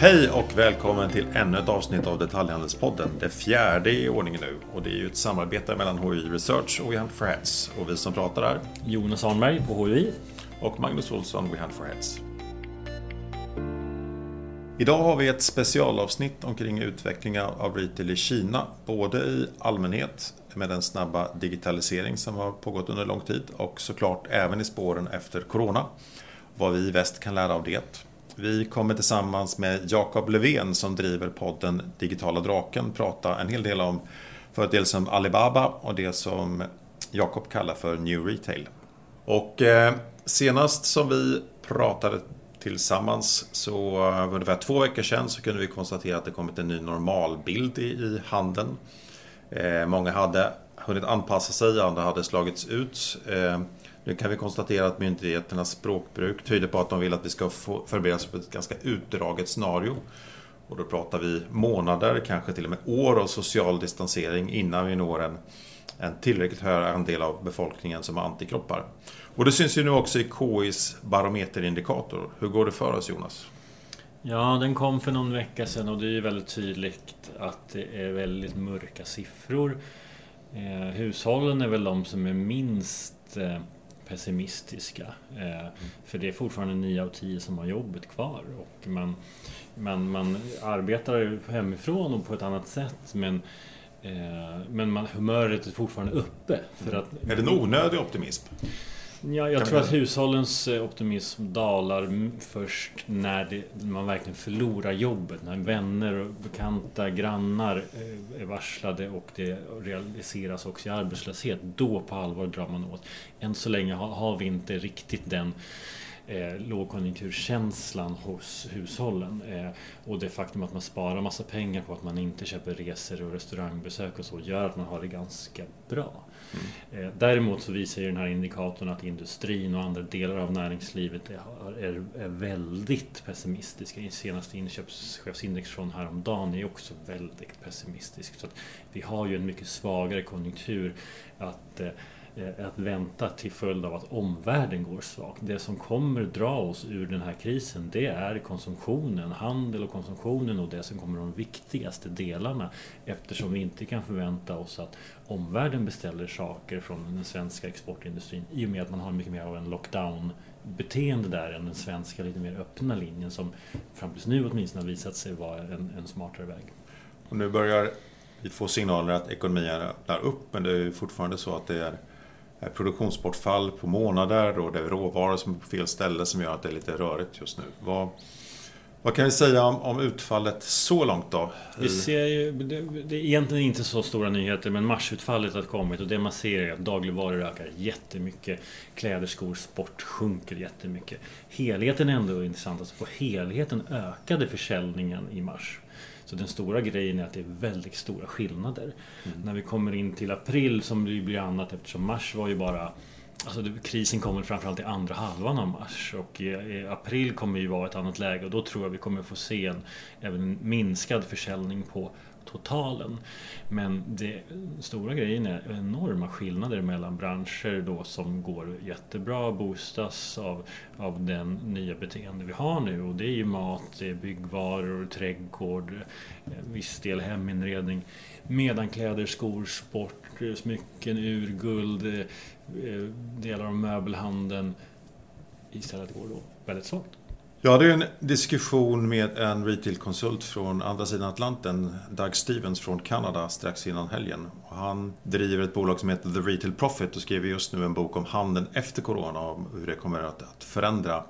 Hej och välkommen till ännu ett avsnitt av Detaljhandelspodden. Det fjärde i ordningen nu. Och det är ju ett samarbete mellan HI Research och We Hunt for Heads. Och vi som pratar är Jonas Arnberg på HUI. och Magnus Olsson, We Hunt for Heads. Idag har vi ett specialavsnitt omkring utvecklingen av retail i Kina. Både i allmänhet med den snabba digitalisering som har pågått under lång tid och såklart även i spåren efter Corona. Vad vi i väst kan lära av det. Vi kommer tillsammans med Jakob Löfven som driver podden Digitala Draken prata en hel del om företeelser som Alibaba och det som Jakob kallar för New Retail. Och eh, senast som vi pratade tillsammans så eh, för ungefär två veckor sedan så kunde vi konstatera att det kommit en ny normalbild i, i handeln. Eh, många hade hunnit anpassa sig, andra hade slagits ut. Eh, nu kan vi konstatera att myndigheternas språkbruk tyder på att de vill att vi ska förbereda oss på ett ganska utdraget scenario. Och då pratar vi månader, kanske till och med år av social distansering innan vi når en, en tillräckligt hög andel av befolkningen som har antikroppar. Och det syns ju nu också i KIs barometerindikator. Hur går det för oss Jonas? Ja, den kom för någon vecka sedan och det är ju väldigt tydligt att det är väldigt mörka siffror. Eh, hushållen är väl de som är minst eh, pessimistiska. Eh, för det är fortfarande 9 av 10 som har jobbet kvar. Och man, man, man arbetar hemifrån och på ett annat sätt men eh, men man, humöret är fortfarande uppe. För att, Är det en onödig optimism? Ja, jag tror att hushållens eh, optimism dalar först när det, man verkligen förlorar jobbet. När vänner, och bekanta, grannar eh, är varslade och det realiseras också i arbetslöshet. Då på allvar drar man åt. Än så länge har, har vi inte riktigt den eh, lågkonjunkturkänslan hos hushållen. Eh, och det faktum att man sparar massa pengar på att man inte köper resor och restaurangbesök och så gör att man har det ganska bra. Mm. Eh, däremot så visar ju den här indikatorn att industrin och andra delar av näringslivet är, är, är väldigt pessimistiska. I senaste inköpschefsindex från häromdagen är också väldigt pessimistisk. Så att vi har ju en mycket svagare konjunktur att, eh, Eh, att vänta till följd av att omvärlden går svagt. Det som kommer dra oss ur den här krisen det är konsumtionen, handel och konsumtionen och det som kommer de viktigaste delarna eftersom vi inte kan förvänta oss att omvärlden beställer saker från den svenska exportindustrin i och med att man har mycket mer av en lockdown beteende där än den svenska lite mer öppna linjen som fram tills nu åtminstone har visat sig vara en, en smartare väg. Och nu börjar vi få signaler att ekonomin öppnar upp men det är ju fortfarande så att det är Eh, produktionsbortfall på månader och det är råvaror som är på fel ställe som gör att det är lite rörigt just nu. Vad, vad kan vi säga om, om utfallet så långt då? Vi ser ju, det, det är egentligen inte så stora nyheter men marsutfallet har kommit och det man ser är att dagligvaror ökar jättemycket. Kläder, skor, sport sjunker jättemycket. Helheten är ändå intressant. Alltså på helheten ökade försäljningen i mars. Så den stora grejen är att det är väldigt stora skillnader. När vi kommer in till april som det blir annat eftersom mars var ju bara Alltså krisen kommer framförallt i andra halvan av mars och i, i april kommer ju vara ett annat läge och då tror jag vi kommer få se en, även en minskad försäljning på totalen. Men det stora grejen är enorma skillnader mellan branscher då som går jättebra boostas av, av den nya beteende vi har nu och det är ju mat, det är byggvaror, trädgård, eh, viss del heminredning. Medan kläder, skor, sport, eh, smycken, urguld, eh, delar av möbelhandeln istället går då väldigt svagt. Jag hade ju en diskussion med en retailkonsult från andra sidan Atlanten, Doug Stevens från Kanada, strax innan helgen. Och han driver ett bolag som heter The Retail Profit och skriver just nu en bok om handeln efter Corona och hur det kommer att, att förändra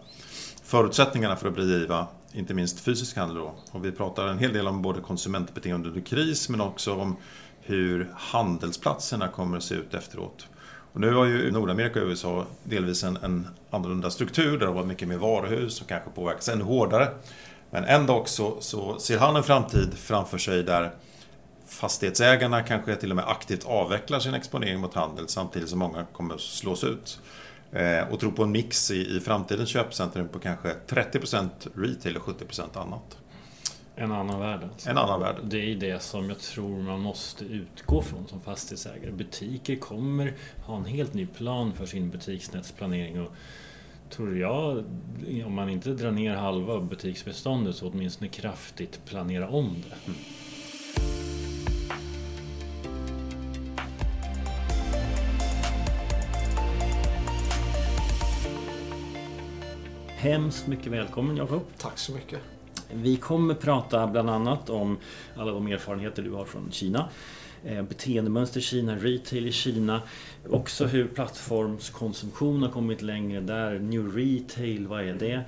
förutsättningarna för att bedriva inte minst fysisk handel då. Och vi pratar en hel del om både konsumentbeteende under kris men också om hur handelsplatserna kommer att se ut efteråt. Och nu har ju Nordamerika och USA delvis en, en annorlunda struktur där det har varit mycket mer varuhus som kanske påverkas ännu hårdare. Men ändå så, så ser han en framtid framför sig där fastighetsägarna kanske till och med aktivt avvecklar sin exponering mot handel samtidigt som många kommer slås ut. Eh, och tror på en mix i, i framtidens köpcentrum på kanske 30% retail och 70% annat. En annan värld alltså. En annan värld. Det är det som jag tror man måste utgå från som fastighetsägare. Butiker kommer ha en helt ny plan för sin butiksnätsplanering och tror jag, om man inte drar ner halva butiksbeståndet så åtminstone kraftigt planera om det. Mm. Hemskt mycket välkommen Jakob. Tack så mycket. Vi kommer prata bland annat om alla de erfarenheter du har från Kina. Eh, beteendemönster i Kina, retail i Kina. Också hur plattformskonsumtion har kommit längre där. New retail, vad är det?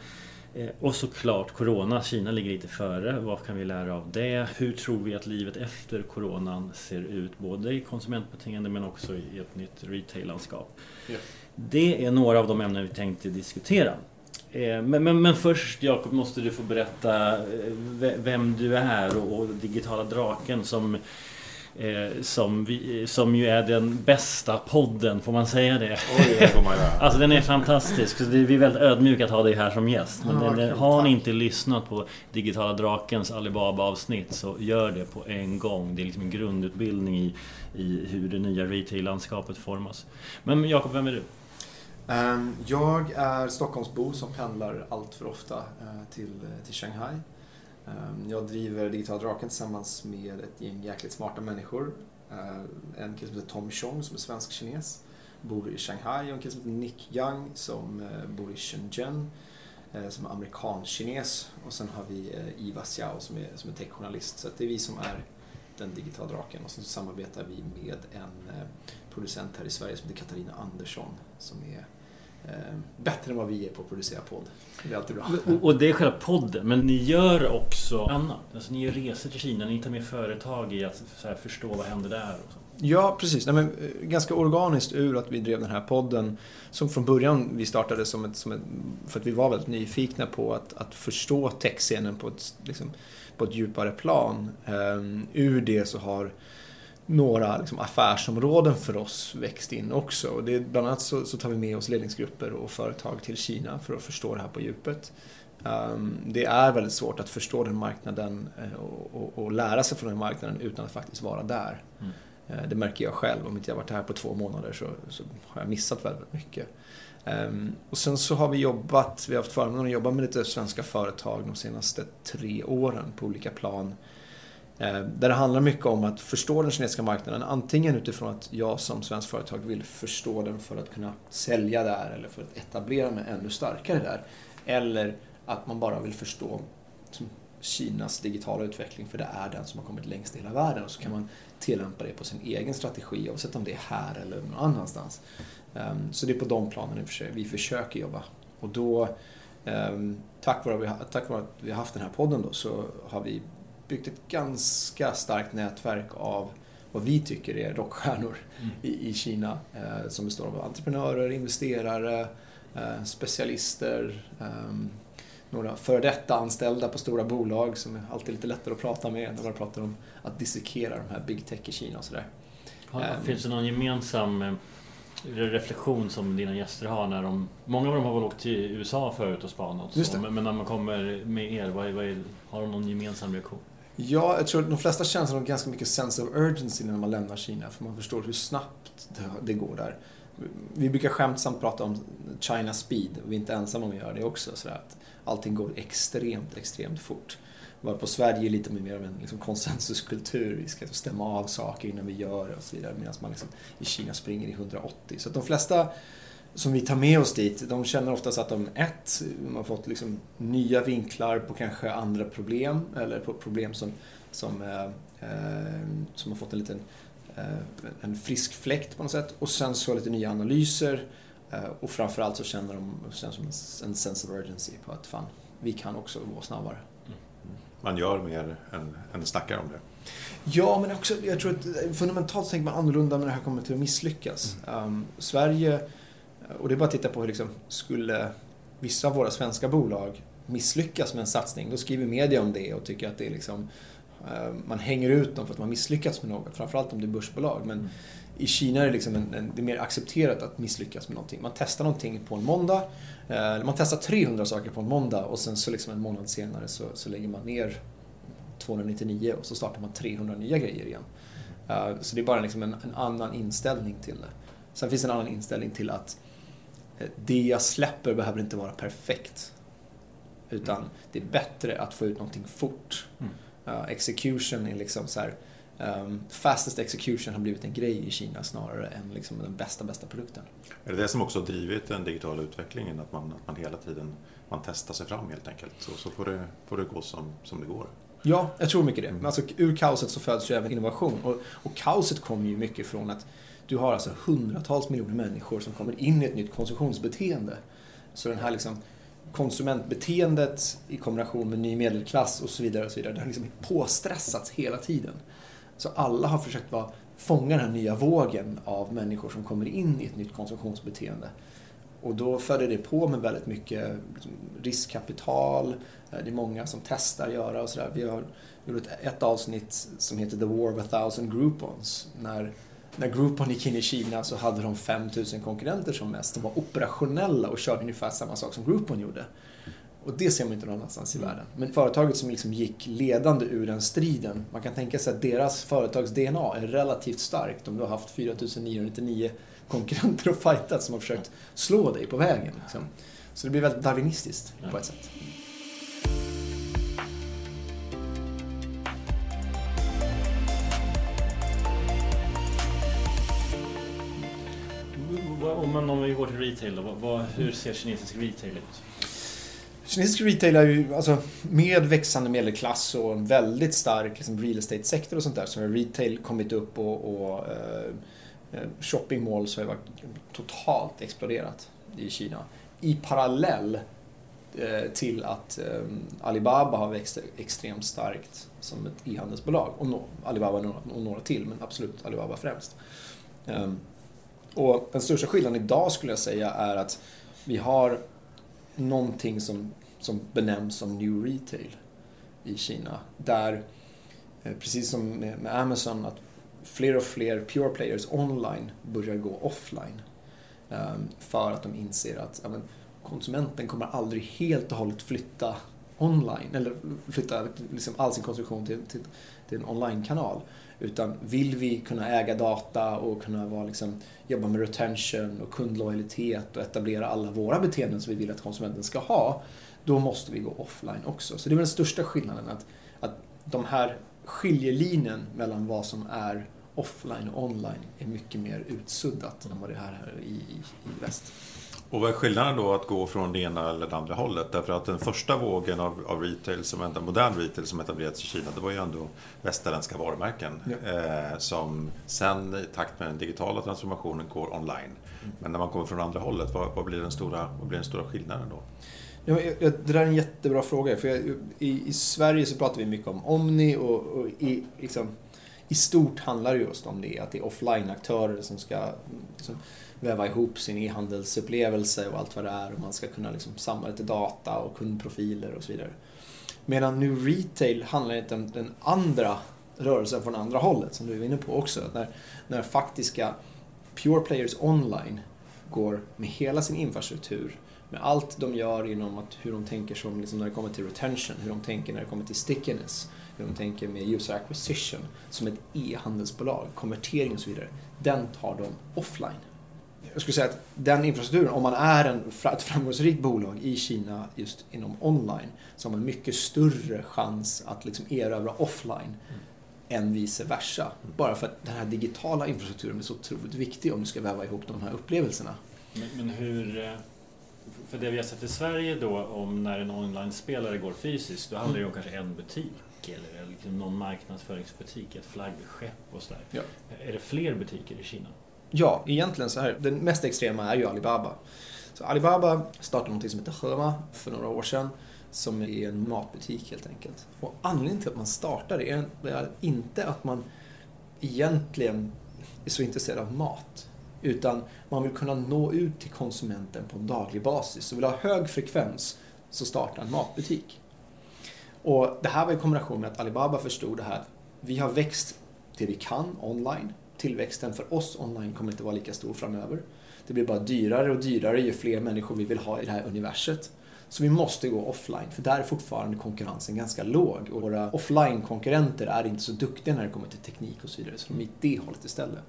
Eh, och såklart Corona, Kina ligger lite före. Vad kan vi lära av det? Hur tror vi att livet efter Coronan ser ut? Både i konsumentbeteende men också i ett nytt retail-landskap. Ja. Det är några av de ämnen vi tänkte diskutera. Eh, men, men, men, först Jakob måste du få berätta vem du är och, och Digitala Draken som Eh, som, vi, som ju är den bästa podden, får man säga det? Oj, det får man göra. alltså den är fantastisk. Vi är väldigt ödmjuka att ha dig här som gäst. Men ja, den, har ni inte lyssnat på Digitala Drakens Alibaba-avsnitt så gör det på en gång. Det är liksom en grundutbildning i, i hur det nya retail-landskapet formas. Men Jakob, vem är du? Ehm, jag är Stockholmsbo som pendlar allt för ofta eh, till, eh, till Shanghai. Ehm, jag driver Digital Draken tillsammans med ett gäng jäkligt smarta människor. Ehm, en kille som heter Tom Chong som är svensk-kines, bor i Shanghai och en kille som heter Nick Young som eh, bor i Shenzhen som är amerikan-kines och sen har vi Iva Xiao som är, som är techjournalist. Så det är vi som är den digitala draken och sen så samarbetar vi med en producent här i Sverige som heter Katarina Andersson som är bättre än vad vi är på att producera podd. Det är alltid bra. Och, det är själva podden, men ni gör också annat. Alltså, ni gör resor till Kina, ni tar med företag i att förstå vad händer där. Ja, precis. Nej, men, eh, ganska organiskt ur att vi drev den här podden. Som från början vi startade som ett, som ett för att vi var väldigt nyfikna på att, att förstå techscenen på ett, liksom, på ett djupare plan. Um, ur det så har några liksom, affärsområden för oss växt in också. Och det, bland annat så, så, tar vi med oss ledningsgrupper och företag till Kina för att förstå det här på djupet. Um, det är väldigt svårt att förstå den marknaden uh, och, och, och, lära sig från den marknaden utan att faktiskt vara där. Mm. Uh, det märker jag själv. Om inte jag varit här på två månader så, så har jag missat väldigt mycket. Um, och sen så har vi jobbat, vi har haft förmånen att jobba med lite svenska företag de senaste tre åren på olika plan. Eh, där det handlar mycket om att förstå den kinesiska marknaden. Antingen utifrån att jag som svensk företag vill förstå den för att kunna sälja där eller för att etablera mig ännu starkare där. Eller att man bara vill förstå Kinas digitala utveckling för det är den som har kommit längst i hela världen och så kan man tillämpa det på sin egen strategi oavsett om det är här eller någon annanstans. Ehm, så det är på de planen vi försöker jobba. Och då, ehm, tack vare, tack vare att vi har haft den här podden då, så har vi byggt ett ganska starkt nätverk av vad vi tycker är rockstjärnor mm. i, i Kina. Eh, som består av entreprenörer, investerare, eh, specialister, eh, några före detta anställda på stora bolag som är alltid lite lättare att prata med när man pratar om att dissekera de här big tech i Kina och sådär. Ja, ehm. finns det någon gemensam eh, reflektion som dina gäster har när de... Många av dem har väl åkt till USA förut och spanat. Men, när man kommer med er, vad, vad är, har de någon gemensam reaktion? Ja, jag tror att de flesta känner nog ganska mycket sense of urgency när man lämnar Kina, för man förstår hur snabbt det går där. Vi brukar skämtsamt prata om China speed, och vi är inte ensamma om att göra det också. Så att allting går extremt, extremt fort. Var på Sverige är lite mer av en liksom, konsensuskultur, vi ska stämma av saker innan vi gör det och så vidare. Medan man liksom, i Kina springer i 180. Så att de flesta som vi tar med oss dit, de känner oftast att de, ett, de har fått liksom nya vinklar på kanske andra problem eller på problem som, som, eh, eh, som har fått en liten eh, en frisk fläkt på något sätt och sen så lite nya analyser eh, och framförallt så känner de känner som en sense of urgency på att fan, vi kan också gå snabbare. Mm. Man gör mer än, än snackar om det. Ja, men också, jag tror att fundamentalt tänker man annorlunda när det här kommer till att misslyckas. Mm. Um, Sverige och det är bara att titta på hur liksom, skulle vissa av våra svenska bolag misslyckas med en satsning, då skriver media om det och tycker att det är liksom, eh, man hänger ut dem för att man misslyckats med något, framförallt om det är börsbolag. Men mm. i Kina är det, liksom en, en, det är mer accepterat att misslyckas med någonting. Man testar någonting på en måndag, eh, man testar 300 saker på en måndag och sen så liksom en månad senare så, så lägger man ner 299 och så startar man 300 nya grejer igen. Eh, så det är bara liksom en, en, annan inställning till det. Sen finns det en annan inställning till att det jag släpper behöver inte vara perfekt. Utan mm. det är bättre att få ut någonting fort. Mm. Uh, execution är liksom så här, um, fastest execution har blivit en grej i Kina snarare än liksom den bästa, bästa produkten. Är det det som också har drivit den digitala utvecklingen? Att man, att man hela tiden man testar sig fram helt enkelt? Så, så får, det, får det gå som, som det går? Ja, jag tror mycket det. Mm. Alltså, ur kaoset så föds ju även innovation. Och, och kaoset kommer ju mycket från att du har alltså hundratals miljoner människor som kommer in i ett nytt konsumtionsbeteende. Så den här liksom konsumentbeteendet i kombination med ny medelklass och så vidare, och så vidare det har liksom påstressats hela tiden. Så alla har försökt vara, fånga den här nya vågen av människor som kommer in i ett nytt konsumtionsbeteende. Och då följer det på med väldigt mycket liksom, riskkapital, eh, det är många som testar att göra och sådär. Vi har gjort ett avsnitt som heter The War of a thousand Groupons. När, när Groupon gick in i Kina så hade de 5000 konkurrenter som mest. De var operationella och körde ungefär samma sak som Groupon gjorde. Och det ser man inte någon annanstans i mm. världen. Men företaget som liksom gick ledande ur den striden, man kan tänka sig att deras företags-DNA är relativt starkt om du har haft 4999 konkurrenter och fightat som har försökt slå dig på vägen. Liksom. Så det blir väldigt darwinistiskt på ett sätt. Men om vi går till retail då, vad, hur ser kinesisk retail ut? Kinesisk retail är ju, alltså med växande medelklass och en väldigt stark liksom, real estate-sektor och sånt där så har retail kommit upp och, och eh, eh shopping malls har ju varit totalt exploderat i Kina. I parallell eh, till att eh, Alibaba har växt extremt starkt som ett e-handelsbolag. Och no, Alibaba och några till, men absolut Alibaba främst. Um, och den största skillnaden idag skulle jag säga är att vi har någonting som, som benämns som new retail i Kina. Där, eh, precis som med, Amazon, att fler och fler pure players online börjar gå offline. Ehm, för att de inser att ja, men, konsumenten kommer aldrig helt och hållet flytta online, eller flytta liksom all sin konsumtion till, till, till en online-kanal. Utan vill vi kunna äga data och kunna vara liksom, jobba med retention och kundlojalitet och etablera alla våra beteenden som vi vill att konsumenten ska ha, då måste vi gå offline också. Så det är väl den största skillnaden, att, att de här skiljelinjen mellan vad som är offline och online är mycket mer utsuddat än vad det är här i, i, i väst. Och vad är skillnaden då att gå från det ena eller det andra hållet? Därför att den första vågen av, av retail, som modern retail som etablerats i Kina, det var ju ändå västerländska varumärken. Ja. Eh, som sen i takt med den digitala transformationen går online. Mm. Men när man kommer från andra hållet, vad, vad, blir, den stora, vad blir den stora skillnaden då? Ja, det där är en jättebra fråga. För jag, i, i, Sverige så pratar vi mycket om Omni och, och i, liksom, i stort handlar det just om det, att det är offline-aktörer som ska liksom, väva ihop sin e-handelsupplevelse och allt vad det är och man ska kunna liksom samla lite data och kundprofiler och så vidare. Medan nu retail handlar inte om den andra rörelsen från andra hållet som du är inne på också. När, när faktiska pure players online går med hela sin infrastruktur med allt de gör inom att, hur de tänker som liksom när det kommer till retention, hur de tänker när det kommer till stickiness, hur de tänker med user acquisition som ett e-handelsbolag, konvertering och så vidare. Den tar de offline jag skulle säga att den infrastrukturen, om man är en, ett framgångsrikt bolag i Kina just inom online, så har man mycket större chans att liksom erövra offline mm. än vice versa. Mm. Bara för att den här digitala infrastrukturen är så otroligt viktig om du ska väva ihop de här upplevelserna. Men, men hur... För det vi har sett i Sverige då, om när en online-spelare går fysiskt, då handlar det om kanske en butik eller liksom någon marknadsföringsbutik, ett flaggskepp och sådär. Ja. Är det fler butiker i Kina? Ja, egentligen så här. Den mest extrema är ju Alibaba. Så Alibaba startade något som heter Hema för några år sedan. Som är en matbutik helt enkelt. Och anledningen till att man startar det är inte att man egentligen är så intresserad av mat. Utan man vill kunna nå ut till konsumenten på en daglig basis. Så vill ha hög frekvens så starta en matbutik. Och det här var i kombination med att Alibaba förstod det här. Vi har växt det vi kan online tillväxten för oss online kommer inte vara lika stor framöver. Det blir bara dyrare och dyrare ju fler människor vi vill ha i det här universet. Så vi måste gå offline, för där är fortfarande konkurrensen ganska låg. Och våra offline-konkurrenter är inte så duktiga när det kommer till teknik och så vidare, så de är åt det hållet istället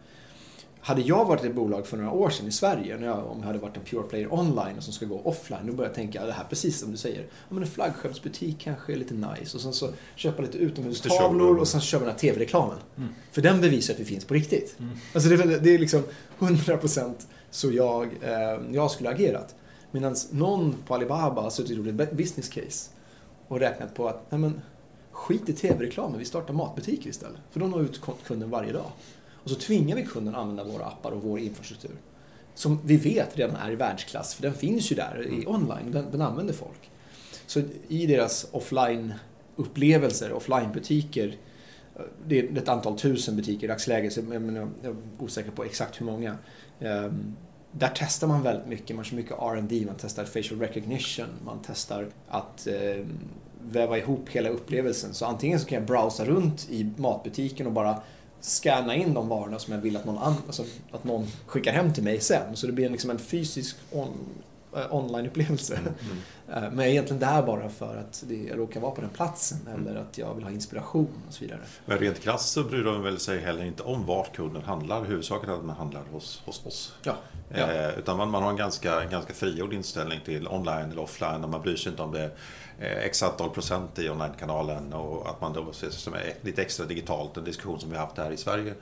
hade jag varit ett bolag för några år sedan i Sverige, när jag, om jag hade varit en pure player online och som ska gå offline, då började jag tänka det här precis som du säger. Ja, men en flaggskeppsbutik kanske är lite nice och sen så köpa lite utomhustavlor och sen köpa den här TV-reklamen. Mm. För den bevisar att vi finns på riktigt. Mm. Alltså det är, det är liksom 100% så jag, eh, jag skulle ha agerat. Medan någon på Alibaba har suttit och gjort ett business case och räknat på att, nej men, skit i TV-reklamen, vi startar matbutiker istället. För de når ut kunden varje dag. Och så tvingar vi kunden att använda våra appar och vår infrastruktur. Som vi vet redan är i världsklass, för den finns ju där i mm. online, den, den använder folk. Så i deras offline-upplevelser, offline-butiker, det är ett antal tusen butiker i dagsläget, så jag är osäker på exakt hur många. Ehm, där testar man väldigt mycket. Man kör mycket R&D, man testar facial recognition, man testar att eh, väva ihop hela upplevelsen. Så antingen så kan jag browsa runt i matbutiken och bara scanna in de varorna som jag vill att någon, alltså, att någon skickar hem till mig sen. Så det blir liksom en fysisk on, eh, online-upplevelse. Mm, mm. Eh, men jag är egentligen där bara för att jag råkar vara på den platsen mm. eller att jag vill ha inspiration och så vidare. Men rent krasst så bryr de väl sig heller inte om vart kunden handlar. Huvudsaken är att man handlar hos, hos oss. Ja. ja. Eh, utan man, man har en ganska, ganska frigjord inställning till online eller offline och man bryr sig inte om det Eh, x antal procent i online-kanalen och att man då ses som är lite extra digitalt, en diskussion som vi haft här i Sverige. Mm.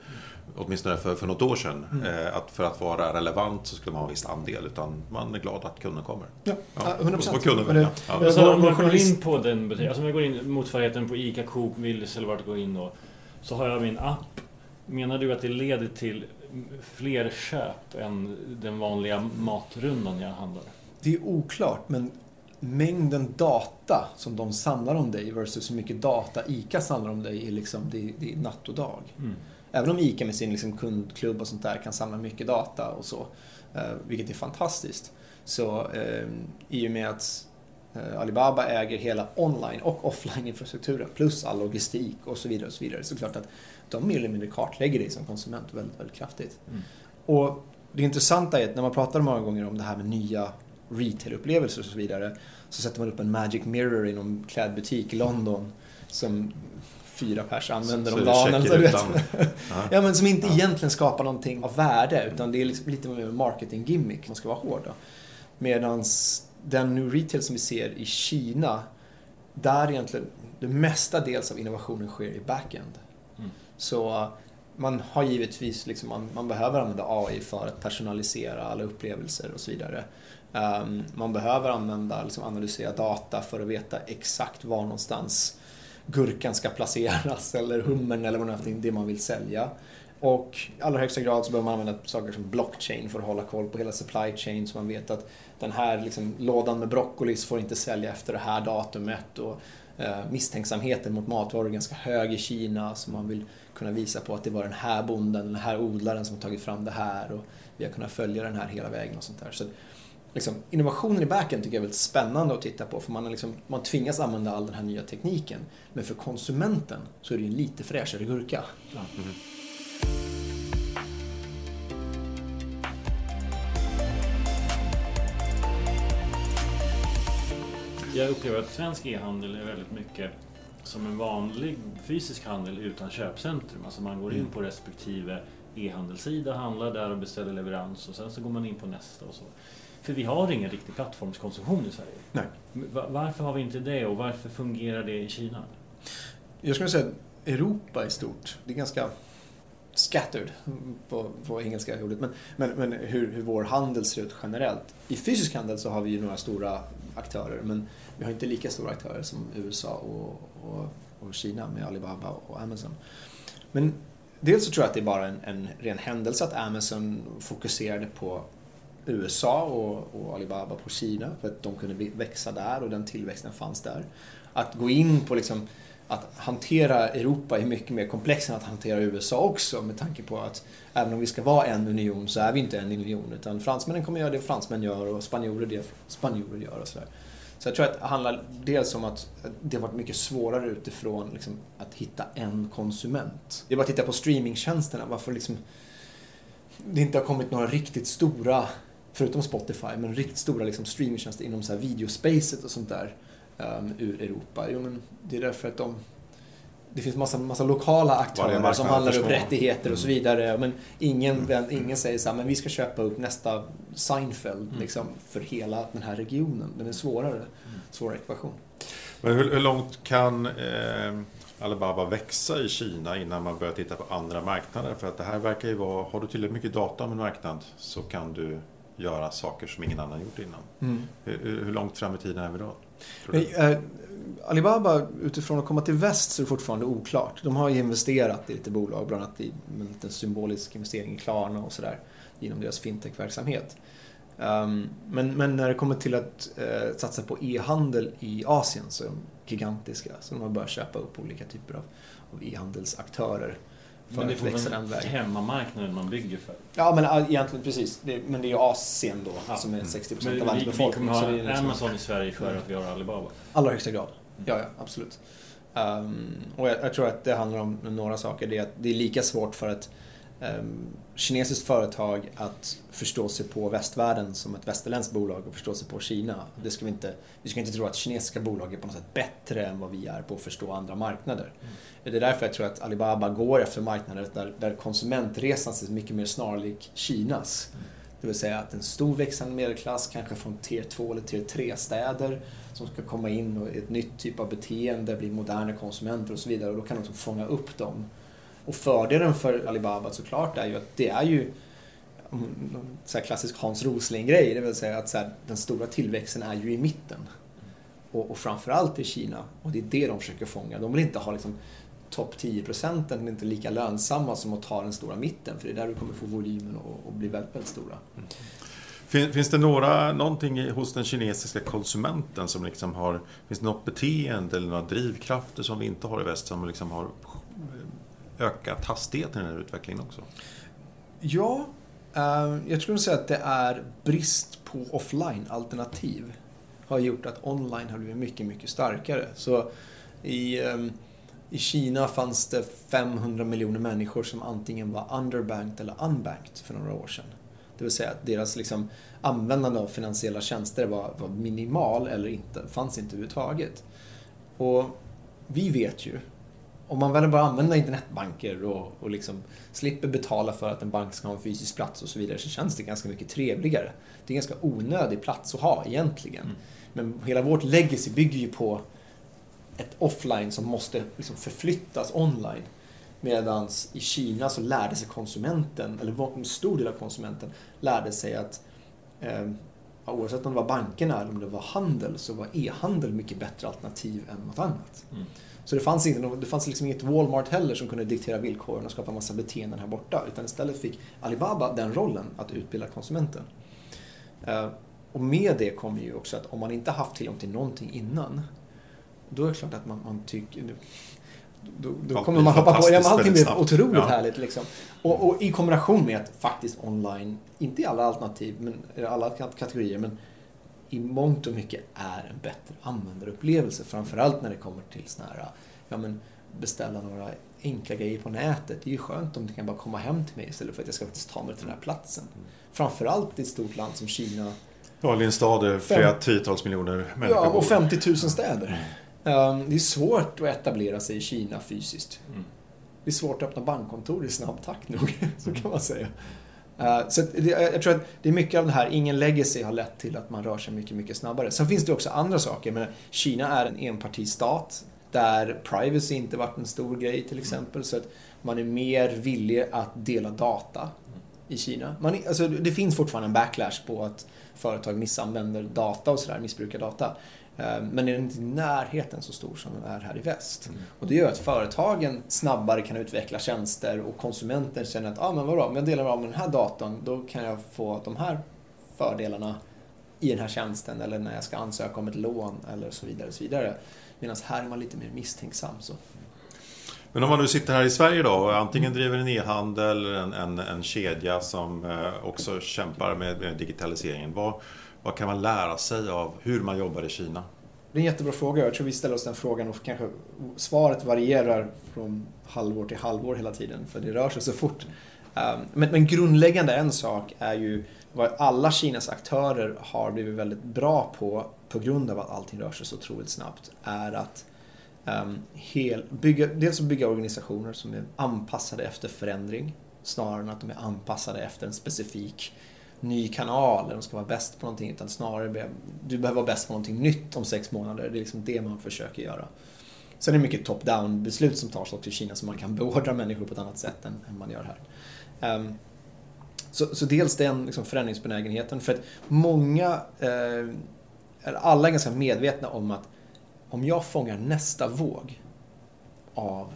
Åtminstone för, för något år sedan. Mm. Eh, att för att vara relevant så skulle man ha en viss andel utan man är glad att kunden kommer. Ja, ja 100 procent. Kunden det, ja. Alltså, om jag går in på den butiken, alltså om jag går in motsvarigheten på ICA, Coop, Willys eller vart jag går in då. Så har jag min app. Menar du att det leder till fler köp än den vanliga matrundan jag handlar? Det är oklart, men mängden data som de samlar om dig versus hur mycket data ICA samlar om dig är, liksom, det, det är natt och dag. Mm. Även om ICA med sin liksom kundklubb och sånt där kan samla mycket data och så, eh, vilket är fantastiskt, så eh, i och med att Alibaba äger hela online och offline-infrastrukturen plus all logistik och så vidare. och Så vidare. Så klart att de mer eller mindre kartlägger dig som konsument väldigt, väldigt kraftigt. Mm. Och det intressanta är att när man pratar många gånger om det här med nya retail-upplevelser och så vidare. Så sätter man upp en Magic Mirror i någon klädbutik i London som fyra pers använder om dagen. Alltså, vet. ja, men som inte ja. egentligen skapar någonting av värde utan det är liksom lite mer marketing gimmick, man ska vara hård. Medan den new retail som vi ser i Kina, där egentligen det mesta dels av innovationen sker i backend. Mm. Så man har givetvis, liksom, man, man behöver använda AI för att personalisera alla upplevelser och så vidare. Um, man behöver använda, liksom analysera data för att veta exakt var någonstans gurkan ska placeras eller hummern eller vad det är det man vill sälja. Och i allra högsta grad så behöver man använda saker som blockchain för att hålla koll på hela supply chain så man vet att den här liksom, lådan med broccolis får inte sälja efter det här datumet. Och, eh, misstänksamheten mot matvaror är ganska hög i Kina så man vill kunna visa på att det var den här bonden, den här odlaren som har tagit fram det här och vi har kunnat följa den här hela vägen och sånt där. Så liksom, innovationen i backen tycker jag är väldigt spännande att titta på för man, liksom, man tvingas använda all den här nya tekniken. Men för konsumenten så är det ju en lite fräschare gurka. Ja. Mm. Jag upplever att svensk e-handel är väldigt mycket som en vanlig fysisk handel utan köpcentrum. Alltså man går in mm. på respektive e-handelssida, handlar där och beställer leverans och sen så går man in på nästa och så. För vi har ingen riktig plattformskonsumtion i Sverige. Nej. Varför har vi inte det och varför fungerar det i Kina? Jag skulle säga att Europa är stort. Det är ganska scattered på, på engelska ordet. Men, men, men hur, hur vår handel ser ut generellt. I fysisk handel så har vi ju några stora aktörer men vi har inte lika stora aktörer som USA och, och, och Kina med Alibaba och Amazon. Men dels så tror jag att det är bara en, en ren händelse att Amazon fokuserade på USA och, och, Alibaba på Kina för att de kunde växa där och den tillväxten fanns där. Att gå in på liksom att hantera Europa är mycket mer komplext än att hantera USA också med tanke på att även om vi ska vara en union så är vi inte en union utan fransmännen kommer göra det fransmän gör och spanjorer det spanjorer gör och sådär. Så jag tror att det handlar dels om att det har varit mycket svårare utifrån liksom, att hitta en konsument. Det är bara att titta på streamingtjänsterna, varför liksom det inte har kommit några riktigt stora förutom Spotify, men riktigt stora liksom, streamingtjänster inom så här videospacet och sånt där um, ur Europa. Jo, men det är därför att de det finns massa, massa lokala aktörer som handlar upp rättigheter och så Mm. vidare. Men ingen, vän- ingen säger så här, men vi ska köpa upp nästa Seinfeld Mm. liksom, för hela den här regionen. Den är svårare. Svårare ekvation. Men hur, hur långt kan eh, Alibaba växa i Kina innan man börjar titta på andra marknader? För att det här verkar ju vara, har du tillräckligt mycket data om en marknad så kan du göra saker som ingen annan gjort innan. Hur, hur hur långt fram i tiden är vi då? Men, eh, Alibaba, utifrån att komma till väst så är det fortfarande oklart. De har ju investerat i lite bolag, bland annat i en liten symbolisk investering i Klarna och sådär. inom deras fintech-verksamhet. Um, men, men när det kommer till att eh, satsa på e-handel i Asien så är de gigantiska. Så de har börjat köpa upp olika typer av, av e-handelsaktörer. Men det vara den vägen. hemmamarknaden man bygger för. Ja, men egentligen precis. Det, men det är ju Asien då Ja. som är Mm. 60% Men av vi, världens vi befolkning. kommer så ha liksom- Amazon i Sverige för att vi har Alibaba. allra högsta grad. Ja, ja, absolut. Ehm, och jag, jag tror att det handlar om några saker. Det är det är lika svårt för ett um, kinesiskt företag att förstå sig på västvärlden som ett västerländskt bolag och förstå sig på Kina. Det ska vi, inte, vi ska inte tro att kinesiska bolag är på något sätt bättre än vad vi är på att förstå andra marknader. Det är därför jag tror att Alibaba går efter marknader där, där konsumentresan ser mycket mer snarlik Kinas. Det vill säga att en stor växande medelklass, kanske från tier 2 eller tier 3-städer, som ska komma in och ett nytt typ av beteende, bli moderna konsumenter och så vidare. Och då kan de liksom fånga upp dem. Och fördelen för Alibaba såklart är ju att det är ju mm, så här klassisk Hans Rosling-grej. Det vill säga att så här, den stora tillväxten är ju i mitten. Och, och framförallt i Kina. Och det är det de försöker fånga. De vill inte ha liksom topp 10 procenten är inte lika lönsamma som att ta den stora mitten. För det är där du kommer få volymen och, och bli väldigt, väldigt stora. Fin- Finns det några, någonting hos den kinesiska konsumenten som liksom har... Finns det något beteende eller några drivkrafter som vi inte har i väst som liksom har ökat hastigheten i den här utvecklingen också? Ja, eh, jag skulle säga att det är brist på offline-alternativ har gjort att online har blivit mycket, mycket starkare. Så i, eh, i Kina fanns det 500 miljoner människor som antingen var underbanked eller unbanked för några år sedan. Det vill säga att deras liksom, användande av finansiella tjänster var, var minimal eller inte, fanns inte överhuvudtaget. Och vi vet ju om man väl bara använder internetbanker och, och liksom slipper betala för att en bank ska ha en fysisk plats och så vidare så känns det ganska mycket trevligare. Det är en ganska onödig plats att ha egentligen. Mm. Men hela vårt legacy bygger ju på ett offline som måste liksom förflyttas online. Medan i Kina så lärde sig konsumenten, eller en stor del av konsumenten, lärde sig att eh, oavsett om det var bankerna eller om det var handel så var e-handel mycket bättre alternativ än något annat. Mm. Så det fanns, inte, det fanns liksom inget Walmart heller som kunde diktera villkoren och skapa massa beteenden här borta. Utan istället fick Alibaba den rollen att utbilda konsumenten. Eh, Och med det kommer ju också att om man inte haft tillgång till någonting innan, då är det klart att man, man tycker... Då, då kommer man hoppa på... Ja, allting blir otroligt Ja. härligt liksom. Och, och i kombination med att faktiskt online, inte i alla alternativ, men eller alla kat- kategorier, men i mångt och mycket är en bättre användarupplevelse. Framförallt när det kommer till såna här, ja men beställa några enkla grejer på nätet. Det är ju skönt om det kan bara komma hem till mig istället för att jag ska faktiskt ta mig till den här platsen. Framförallt i ett stort land som Kina. Ja, i en stad där flera tiotals miljoner människor Ja, och bor. 50 000 städer. Um, Det är svårt att etablera sig i Kina fysiskt. Mm. Det är svårt att öppna bankkontor i snabb takt nog, så kan man säga. Uh, Så det, jag tror att det är mycket av det här, ingen legacy har lett till att man rör sig mycket, mycket snabbare. Sen finns det också andra saker. Men Kina är en enpartistat där privacy inte varit en stor grej till exempel. Så att man är mer villig att dela data i Kina. Man, alltså, det finns fortfarande en backlash på att företag missanvänder data och sådär, missbrukar data. Eh, Men den är inte i närheten så stor som den är här i väst. Och det gör att företagen snabbare kan utveckla tjänster och konsumenten känner att ah, men vadå, om jag delar av med den här datorn då kan jag få de här fördelarna i den här tjänsten eller när jag ska ansöka om ett lån eller så vidare. Så vidare. Medan här är man lite mer misstänksam. Så. Men om man nu sitter här i Sverige då och antingen driver en e-handel eller en, en, en kedja som eh, också kämpar med, med digitaliseringen. Vad, vad kan man lära sig av hur man jobbar i Kina? Det är en jättebra fråga. Jag tror vi ställer oss den frågan och kanske svaret varierar från halvår till halvår hela tiden för det rör sig så fort. Ehm, men, men grundläggande en sak är ju vad alla Kinas aktörer har blivit väldigt bra på på grund av att allting rör sig så otroligt snabbt är att Um, hel, bygga, dels att bygga organisationer som är anpassade efter förändring snarare än att de är anpassade efter en specifik ny kanal eller de ska vara bäst på någonting utan snarare du behöver vara bäst på någonting nytt om sex månader. Det är liksom det man försöker göra. Sen är det mycket top-down beslut som tas också i Kina så man kan beordra människor på ett annat sätt än, än man gör här. Um, så, så, dels den liksom förändringsbenägenheten för att många, eh, alla är ganska medvetna om att om jag fångar nästa våg av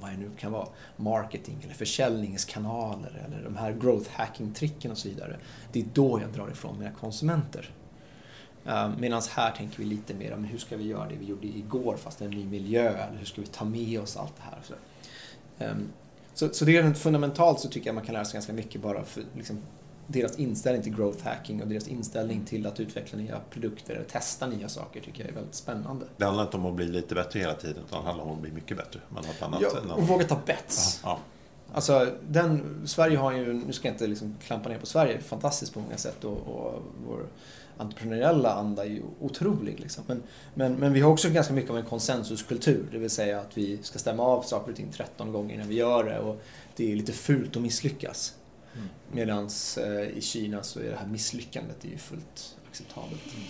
vad det nu kan vara, marketing eller försäljningskanaler eller de här growth hacking-tricken och så vidare. Det är då jag drar ifrån mina konsumenter. Eh, Medan här tänker vi lite mer om hur ska vi göra det vi gjorde igår fast i en ny miljö eller hur ska vi ta med oss allt det här. Så, ehm, så, så det är fundamentalt så tycker jag man kan lära sig ganska mycket bara för liksom, deras inställning till growth hacking och deras inställning till att utveckla nya produkter eller testa nya saker tycker jag är väldigt spännande. Det handlar inte om att bli lite bättre hela tiden utan det handlar om att bli mycket bättre. Man har ett annat, ja, och våga ta bets. Ja, ja. Alltså, den, Sverige har ju, nu ska jag inte liksom klampa ner på Sverige, fantastiskt på många sätt och, och vår entreprenöriella anda är ju otrolig. Liksom. Men, men, men vi har också ganska mycket av en konsensuskultur, det vill säga att vi ska stämma av saker och ting 13 gånger när vi gör det och det är lite fult att misslyckas. Mm. Medan eh, i Kina så är det här misslyckandet är ju fullt acceptabelt. Mm.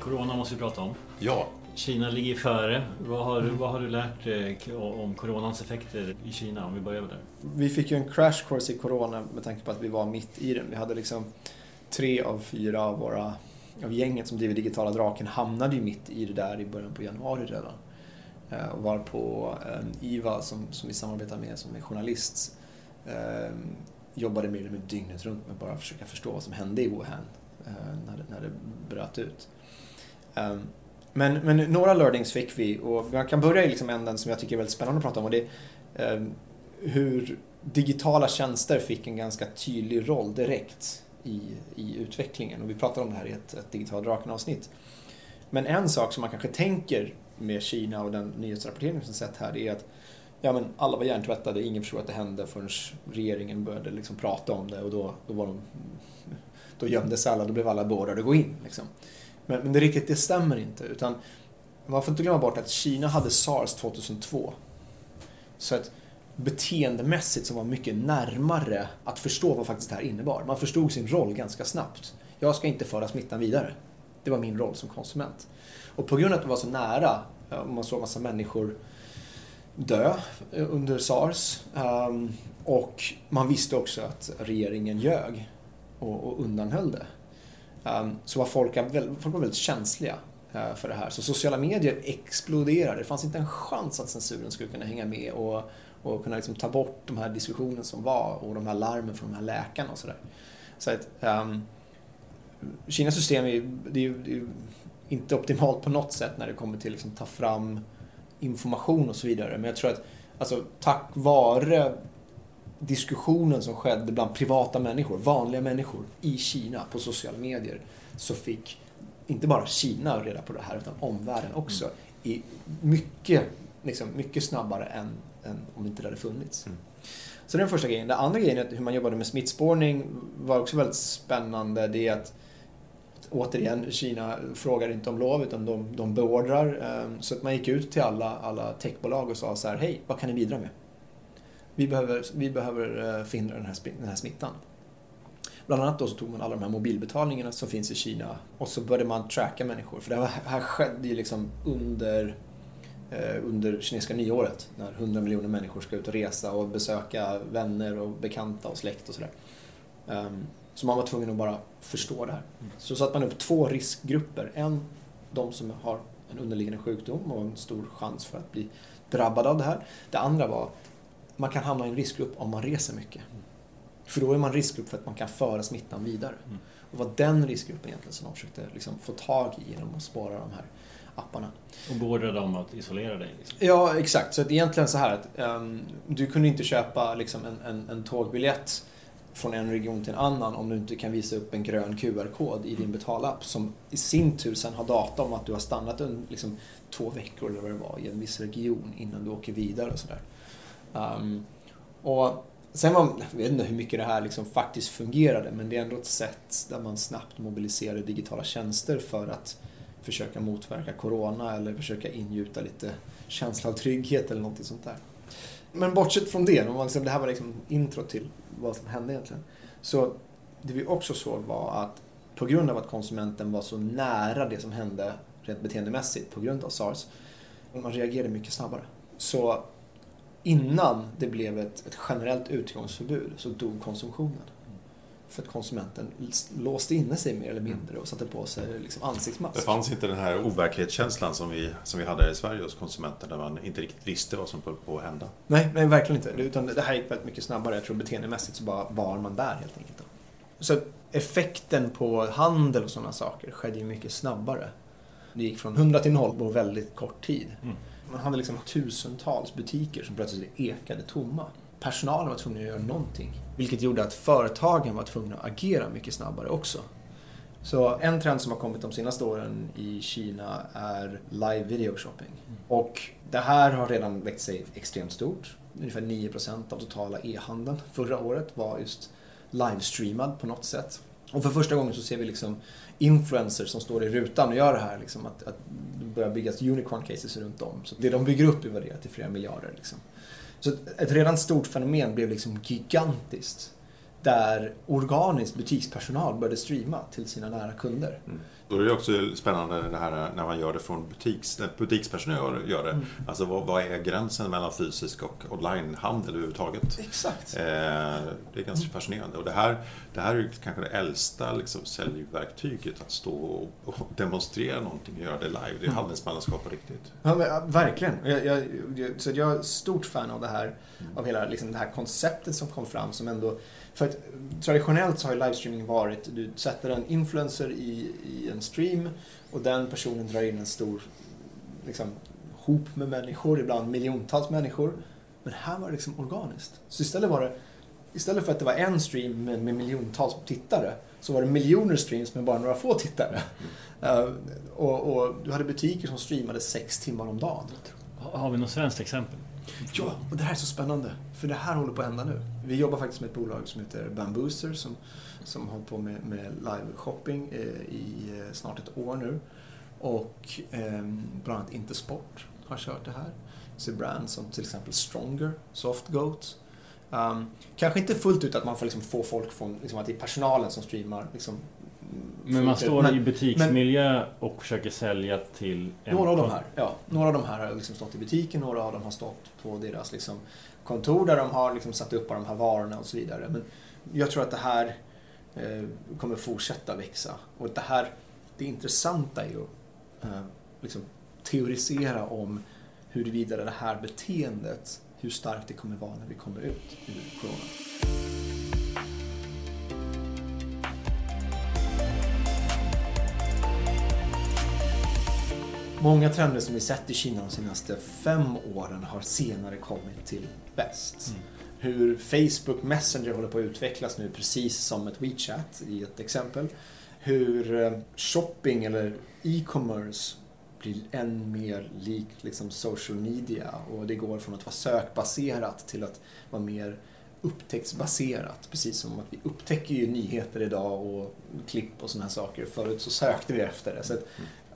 Corona måste vi prata om. Ja. Kina ligger före. Vad har, mm. vad har du lärt dig om coronans effekter i Kina? Om vi börjar där. Vi fick ju en crash course i corona med tanke på att vi var mitt i den. Vi hade liksom tre av fyra av våra av gänget som driver Digitala Draken hamnade ju mitt i det där i början på januari redan. Eh, och var på IVA som, som vi samarbetar med som är journalist eh, jobbade mer eller mindre dygnet runt med att bara försöka förstå vad som hände i Wuhan eh, när det, när det bröt ut. Ehm, men, men några learnings fick vi och man kan börja i liksom änden som jag tycker är väldigt spännande att prata om och det är hur digitala tjänster fick en ganska tydlig roll direkt i, i utvecklingen. Och vi pratar om det här i ett, ett Digital Draken-avsnitt. Men en sak som man kanske tänker med Kina och den nyhetsrapportering som sett här, det är att ja, men alla var hjärntvättade, ingen förstod att det hände förrän regeringen började liksom prata om det och då, då, var de, då gömdes alla, då blev alla beordrade att gå in. Liksom. Men, men det riktigt, det stämmer inte. Utan man får inte glömma bort att Kina hade SARS 2002. Så att beteendemässigt som var mycket närmare att förstå vad faktiskt det här innebar. Man förstod sin roll ganska snabbt. Jag ska inte föra smittan vidare. Det var min roll som konsument. Och på grund av att det var så nära, eh, man såg massa människor dö eh, under SARS ehm, och man visste också att regeringen ljög och undanhöll det. Ehm, så var folk, folk var väldigt känsliga eh, för det här. Så sociala medier exploderade. Det fanns inte en chans att censuren skulle kunna hänga med och och kunna liksom ta bort de här diskussionerna som var och de här larmen från de här läkarna och sådär. Så att um, Kinas system är, det är, det är inte optimalt på något sätt när det kommer till att liksom ta fram information och så vidare. Men jag tror att alltså, tack vare diskussionen som skedde bland privata människor, vanliga människor i Kina på sociala medier så fick inte bara Kina reda på det här utan omvärlden också mm. i mycket, liksom, mycket snabbare än än om inte det hade funnits. Mm. Så det är den första grejen. Den andra grejen är hur man jobbade med smittspårning var också väldigt spännande. Det är att återigen, Kina frågar inte om lov utan de, de beordrar. Ehm, så att man gick ut till alla, alla techbolag och sa så här, hej, vad kan ni bidra med? Vi behöver, vi behöver eh, förhindra den här, den här smittan. Bland annat då så tog man alla de här mobilbetalningarna som finns i Kina och så började man tracka människor. För det här, här skedde ju liksom under under kinesiska nyåret när 100 miljoner människor ska ut och resa och besöka vänner och bekanta och släkt och sådär. Ehm, så man var tvungen att bara förstå det här. Så satte man upp två riskgrupper. En, de som har en underliggande sjukdom och en stor chans för att bli drabbade av det här. Det andra var, man kan hamna i en riskgrupp om man reser mycket. För då är man riskgrupp för att man kan föra smittan vidare. Och det var den riskgruppen egentligen som de försökte liksom få tag i genom att spåra de här apparna. Och beordra dem att isolera dig? Liksom. Ja, exakt. Så att egentligen så här att um, du kunde inte köpa liksom, en, en, en tågbiljett från en region till en annan om du inte kan visa upp en grön QR-kod i din betalapp som i sin tur sen har data om att du har stannat en, liksom, två veckor eller vad det var i en viss region innan du åker vidare och sådär. Um, och Sen var, jag vet inte hur mycket det här liksom faktiskt fungerade, men det är ändå ett sätt där man snabbt mobiliserade digitala tjänster för att försöka motverka corona eller försöka ingjuta lite känsla av trygghet eller något sånt där. Men bortsett från det, liksom, det här var liksom intro till vad som hände egentligen. Så det vi också såg var att på grund av att konsumenten var så nära det som hände rent beteendemässigt på grund av sars, man reagerade mycket snabbare. Så innan det blev ett, ett generellt utgångsförbud så dog konsumtionen. För att konsumenten låste inne sig mer eller mindre och satte på sig liksom ansiktsmask. Det fanns inte den här overklighetskänslan som vi, som vi hade i Sverige hos konsumenter där man inte riktigt visste vad som höll på att hända. Nej, nej, verkligen inte. Utan det här gick väldigt mycket snabbare. Jag tror beteendemässigt så bara var man där helt enkelt. Så effekten på handel och sådana saker skedde ju mycket snabbare. Det gick från 100 till 0 på väldigt kort tid. Mm. Man hade liksom tusentals butiker som plötsligt ekade tomma. Personalen var tvungen att göra någonting. Vilket gjorde att företagen var tvungna att agera mycket snabbare också. Så en trend som har kommit de senaste åren i Kina är live video shopping. Mm. Och det här har redan växt sig extremt stort. Ungefär 9% av totala e-handeln förra året var just livestreamad på något sätt. Och för första gången så ser vi liksom influencers som står i rutan och gör det här. Liksom, att, att det börjar byggas unicorn cases runt om. Så det de bygger upp är värderat till flera miljarder. Liksom. Så ett redan stort fenomen blev liksom gigantiskt. Där organisk butikspersonal började streama till sina nära kunder. Mm. Då är det också spännande det här när man gör det från butiks, butikspersonal gör det. Mm. Alltså vad, vad, är gränsen mellan fysisk och onlinehandel överhuvudtaget? Exakt. Eh, det är ganska mm. fascinerande. Och det här, det här är kanske det äldsta liksom, säljverktyget att stå och, och demonstrera någonting och göra det live. Det är mm. handelsmannaskap på riktigt. Ja, men, verkligen. Jag, jag, så jag är stort fan av det här, mm. av hela liksom, det här konceptet som kom fram som ändå för att traditionellt så har ju livestreaming varit, du sätter en influencer i, i en stream och den personen drar in en stor liksom, hop med människor, ibland miljontals människor. Men här var det liksom organiskt. Så istället var det, istället för att det var en stream med, med miljontals tittare, så var det miljoner streams med bara några få tittare. Mm. Uh, och, och, du hade butiker som streamade sex timmar om dagen. Har vi något svenskt exempel? Ja, och det här är så spännande. För det här håller på att hända nu. Vi jobbar faktiskt med ett bolag som heter Bambooster som, som håller på med, med live-shopping eh, i eh, snart ett år nu. Och eh, bland annat Intersport har kört det här. Så brand som till exempel Stronger, Softgoat. Um, ehm, kanske inte fullt ut att man får liksom få folk från, liksom att det är personalen som streamar liksom, men man står men, i butiksmiljö men, och försöker sälja till... En några av de här, ja. Några av de här har liksom stått i butiken, några av dem har stått på deras liksom, kontor där de har liksom satt upp de här varorna och så vidare. Men jag tror att det här eh, kommer fortsätta växa. Och det här, det intressanta är ju att eh, liksom, teorisera om huruvida det här beteendet, hur starkt det kommer vara när vi kommer ut ur corona. Många trender som vi sett i Kina de senaste fem åren har senare kommit till väst. Mm. Hur Facebook Messenger håller på att utvecklas nu precis som ett WeChat i ett exempel. Hur eh, shopping eller e-commerce blir än mer likt liksom social media och det går från att vara sökbaserat till att vara mer upptäcktsbaserat. Precis som att vi upptäcker ju nyheter idag och klipp och sådana här saker. Förut så sökte vi efter det. Så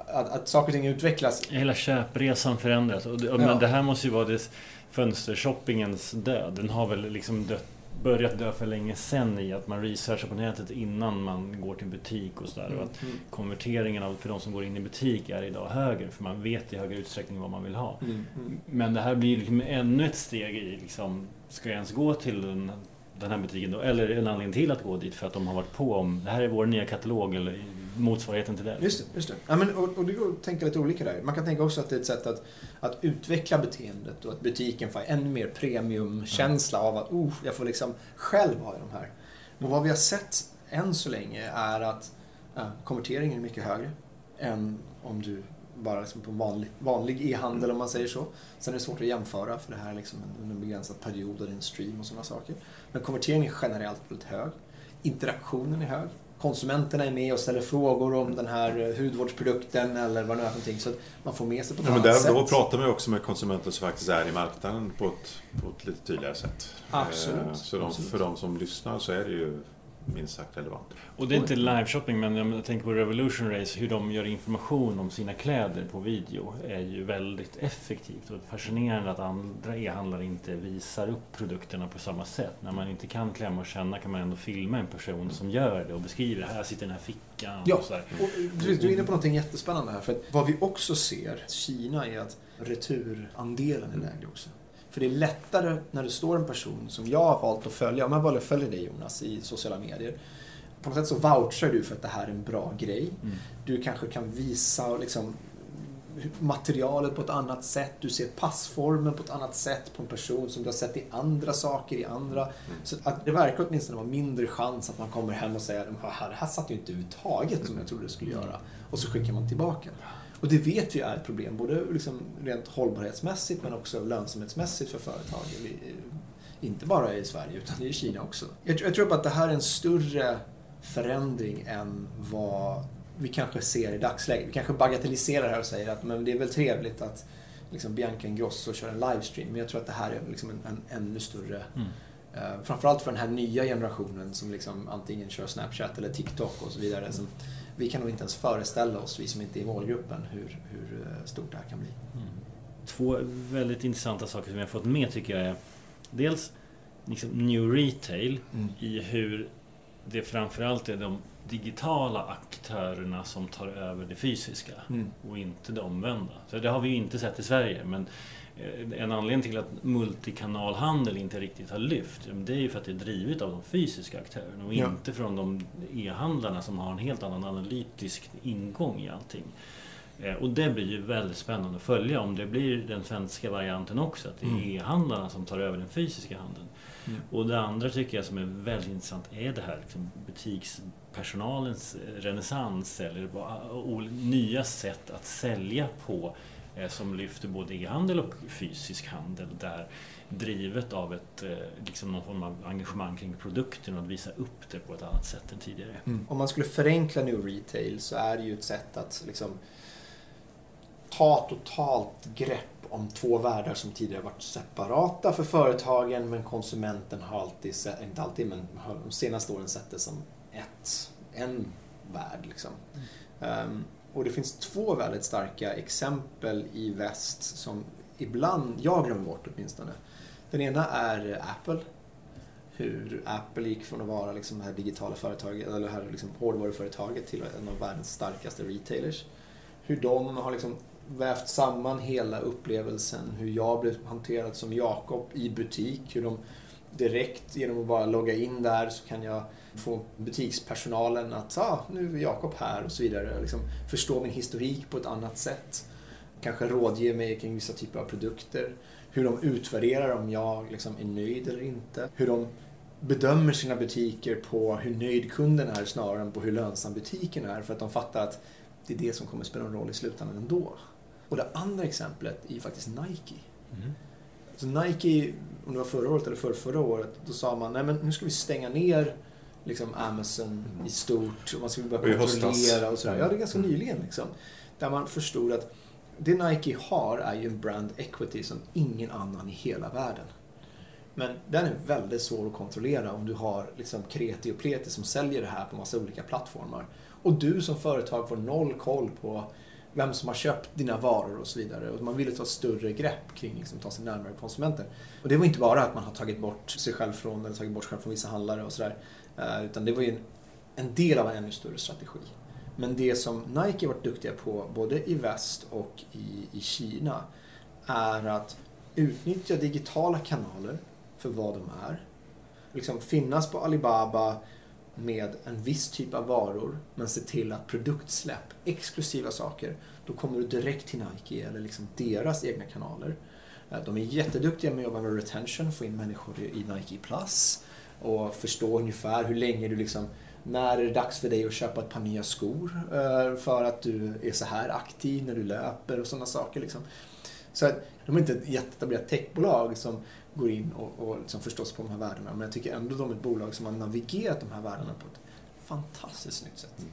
att att, saker och ting utvecklas. Hela köpresan förändras. Och det, ja. Men det här måste ju vara det fönstershoppingens död. Den har väl liksom dött, börjat dö för länge sen i att man researchar på nätet innan man går till butik och sådär. Mm. Och att mm. konverteringen för de som går in i butik är idag högre för man vet i högre utsträckning vad man vill ha. Mm. Mm. Men det här blir liksom ännu ett steg i liksom, ska jag ens gå till den, den här butiken då? Eller en anledning till att gå dit för att de har varit på om det här är vår nya katalog eller motsvarigheten till det. Just det. Just det. Ja, men, och, och det går att tänka lite olika där. Man kan tänka också att det är ett sätt att, att utveckla beteendet och att butiken får ännu mer premiumkänsla av att oh, jag får liksom själv ha de här. Men vad vi har sett än så länge är att ja, konverteringen är mycket högre än om du bara liksom på vanlig, vanlig e-handel om man säger så. Sen är det svårt att jämföra för det här är liksom en, en begränsad period och det är en stream och sådana saker. Men konverteringen är generellt väldigt hög. Interaktionen är hög konsumenterna är med och ställer frågor om den här hudvårdsprodukten eller vad det är för någonting. Så att man får med sig på ett Ja, annat där, sätt. då pratar man ju också med konsumenter som faktiskt är i marknaden på ett, på ett lite tydligare sätt. Absolut, Eh, Så de, absolut. för de som lyssnar så är det ju minst sagt relevant. Och det är inte liveshopping men jag tänker på Revolution Race, hur de gör information om sina kläder på video är ju väldigt effektivt och fascinerande att andra e-handlare inte visar upp produkterna på samma sätt. När man inte kan klämma och känna kan man ändå filma en person som gör det och beskriver här sitter den här fickan. Ja. Och så här. Och du, du är inne på någonting jättespännande här. För att vad vi också ser i Kina är att returandelen är lägre också. För det är lättare när det står en person som jag har valt att följa, om jag bara följer dig Jonas i sociala medier. På något sätt så vouchar du för att det här är en bra grej. Mm. Du kanske kan visa liksom, materialet på ett annat sätt. Du ser passformen på ett annat sätt på en person som du har sett i andra saker i andra. Så att det verkar åtminstone vara mindre chans att man kommer hem och säger det här satt ju inte överhuvudtaget som jag trodde det skulle göra. Och så skickar man tillbaka. Och det vet vi är ett problem, både liksom rent hållbarhetsmässigt men också lönsamhetsmässigt för företag. Inte bara i Sverige utan i Kina också. Jag, tror- jag tror att det här är en större förändring än vad vi kanske ser i dagsläget. Vi kanske bagatelliserar det här och säger att men det är väl trevligt att liksom Bianca Ingrosso kör en livestream. Men jag tror att det här är liksom en, en ännu större Mm. Eh, framförallt för den här nya generationen som liksom antingen kör Snapchat eller TikTok och så vidare. Som vi kan nog inte ens föreställa oss, vi som inte är i målgruppen, hur, hur eh, stort det här kan bli. Mm. Två väldigt intressanta saker som har fått med tycker jag är dels liksom new retail i hur det framförallt är de digitala aktörerna som tar över det fysiska Mm. och inte det omvända. Så det har vi ju inte sett i Sverige men en anledning till att multikanalhandel inte riktigt har lyft det är ju för att det är drivet av de fysiska aktörerna och Ja. inte från de e-handlarna som har en helt annan analytisk ingång i allting. Eh, Och det blir ju väldigt spännande att följa om det blir den svenska varianten också. Att det är Mm. e-handlarna som tar över den fysiska handeln. Mm. Och det andra tycker jag som är väldigt intressant är det här liksom butikspersonalens eh, renässans eller nya sätt att sälja på eh, som lyfter både e-handel och fysisk handel där drivet av ett, eh, liksom någon form av engagemang kring produkten och att visa upp det på ett annat sätt än tidigare. Om man skulle förenkla New Retail så är det ju ett sätt att liksom ta totalt grepp om två världar som tidigare varit separata för företagen men konsumenten har alltid, inte alltid, men de senaste åren sett det som ett, en värld. Liksom. Ehm, och det finns två väldigt starka exempel i väst som ibland, jag glömmer bort åtminstone. Den ena är Apple. Hur Apple gick från att vara liksom det här digitala företaget, eller det här liksom hårdvaruföretaget till en av världens starkaste retailers. Hur de har liksom vävt samman hela upplevelsen, hur jag blev hanterad som Jakob i butik, hur de direkt genom att bara logga in där så kan jag få butikspersonalen att ah, nu är Jakob här och så vidare. Liksom förstå min historik på ett annat sätt. Kanske rådge mig kring vissa typer av produkter. Hur de utvärderar om jag liksom är nöjd eller inte. Hur de bedömer sina butiker på hur nöjd kunden är snarare än på hur lönsam butiken är. För att de fattar att det är det som kommer spela en roll i slutändan ändå. Och det andra exemplet är ju faktiskt Nike. Så Nike, om det var förra året eller förra, förra året, då sa man nej men nu ska vi stänga ner liksom Amazon i stort och man ska börja kontrollera och sådär. Ja, det är ganska nyligen liksom. Där man förstod att det Nike har är ju en brand equity som ingen annan i hela världen. Men den är väldigt svår att kontrollera om du har liksom kreti och pleti som säljer det här på massa olika plattformar. Och du som företag får noll koll på vem som har köpt dina varor och så vidare. Och man ville ta större grepp kring liksom, ta sig närmare konsumenter. Och det var inte bara att man har tagit bort sig själv från, eller tagit bort sig själv från vissa handlare och sådär. Eh, utan det var ju en, en del av en ännu större strategi. Men det som Nike har varit duktiga på, både i väst och i, i Kina, är att utnyttja digitala kanaler för vad de är. Liksom finnas på Alibaba med en viss typ av varor, men se till att produktsläpp, exklusiva saker, då kommer du direkt till Nike eller liksom deras egna kanaler. Eh, de är jätteduktiga med att jobba med retention, få in människor i Nike Plus och förstå ungefär hur länge du liksom när är det dags för dig att köpa ett par nya skor eh, för att du är så här aktiv när du löper och sådana saker. Liksom. Så att de är inte ett jätteetablerat techbolag som går in och, och liksom förstås på de här värdena. Men jag tycker ändå de är ett bolag som har navigerat de här värdena på ett fantastiskt snyggt sätt.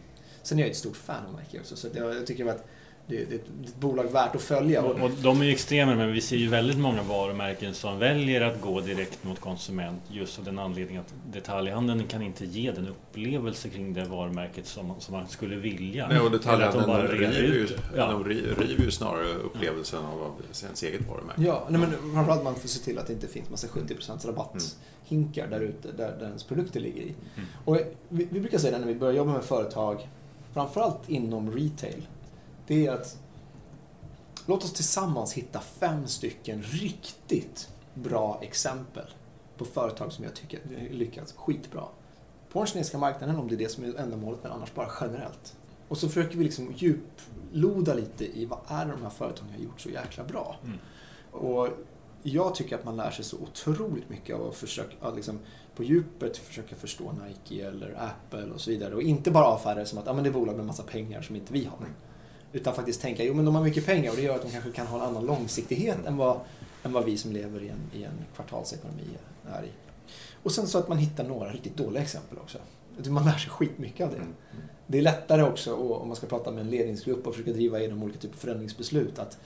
Sen är jag ett stort fan av Nike också, så jag, jag tycker att det, det, är ett bolag värt att följa. Och, och de är ju extrema, men vi ser ju väldigt många varumärken som väljer att gå direkt mot konsument just av den anledningen att detaljhandeln kan inte ge den upplevelse kring det varumärket som, som man skulle vilja. Nej, och detaljhandeln de river, ju, ut. Ja. de ri- river ju snarare upplevelsen av ens eget varumärke. Ja, nej, men framförallt man får se till att det inte finns massa 70% rabatthinkar där ute där, där ens produkter ligger i. Mm. Och vi, vi brukar säga det när vi börjar jobba med företag, framförallt inom retail, det är att låt oss tillsammans hitta fem stycken riktigt bra exempel på företag som jag tycker lyckats skitbra. På den kinesiska marknaden, om det är det som är ändamålet, men annars bara generellt. Och så försöker vi liksom djuploda lite i vad är det de här företagen har gjort så jäkla bra. Mm. Och jag tycker att man lär sig så otroligt mycket av att försöka, att liksom på djupet försöka förstå Nike eller Apple och så vidare. Och inte bara avfärda det som att ah, men det är bolag med massa pengar som inte vi har. Utan faktiskt tänka, jo men de har mycket pengar och det gör att de kanske kan ha en annan långsiktighet än vad, än vad vi som lever i en, i en kvartalsekonomi är i. Och sen så att man hittar några riktigt dåliga exempel också. Man lär sig skitmycket av det. Mm. Det är lättare också, och om man ska prata med en ledningsgrupp och försöka driva igenom olika typer av förändringsbeslut, att,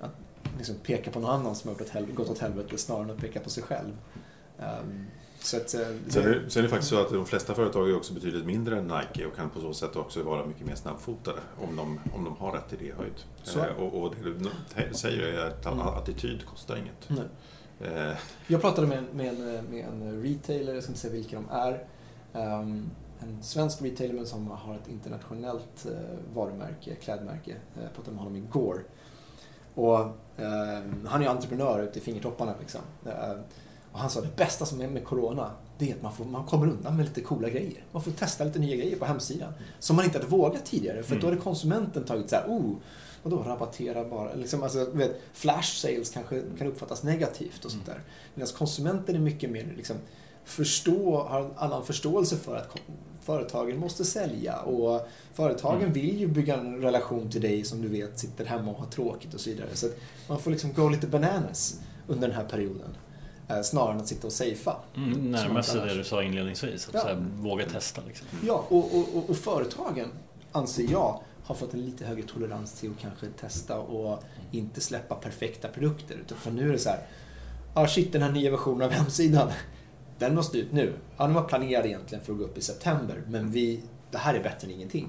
att liksom peka på någon annan som har gått åt helvete snarare än att peka på sig själv. Ehm, så att, eh, Sen är, det- sen är det faktiskt så att de flesta företag är också betydligt mindre än Nike och kan på så sätt också vara mycket mer snabbfotade om de, om de har rätt idéhöjd. Så. Eh, och, och det du säger är att Mm. attityd kostar inget. nej. Eh, Jag pratade med, med, en, med en retailer, jag ska inte säga vilka de är. Ehm, en svensk retailer men som har ett internationellt varumärke, klädmärke. Jag pratade med honom igår. Och, ehm, han är entreprenör ute i fingertopparna. Liksom. Ehm, och han sa det bästa som är med Corona, det är att man, får, man kommer undan med lite coola grejer. Man får testa lite nya grejer på hemsidan. Som man inte hade vågat tidigare, för Mm. då hade konsumenten tagit så här, oh, vadå rabattera bara? Liksom, alltså, vet, flash sales kanske kan uppfattas negativt och sånt där. Medan konsumenten är mycket mer liksom, förstå, har en annan förståelse för att företagen måste sälja och företagen Mm. vill ju bygga en relation till dig som du vet sitter hemma och har tråkigt och så vidare. Så man får liksom gå lite bananas under den här perioden. Eh, snarare än att sitta och safea. Mm, närma sig det du sa inledningsvis. Att Ja. så här, våga testa. Liksom. Ja, och, och, och, och företagen, anser jag, har fått en lite högre tolerans till att kanske testa och inte släppa perfekta produkter. Utan för nu är det så här, ja shit den här nya versionen av hemsidan, den måste ut nu. Ja, den var planerad egentligen för att gå upp i september, men vi, det här är bättre än ingenting.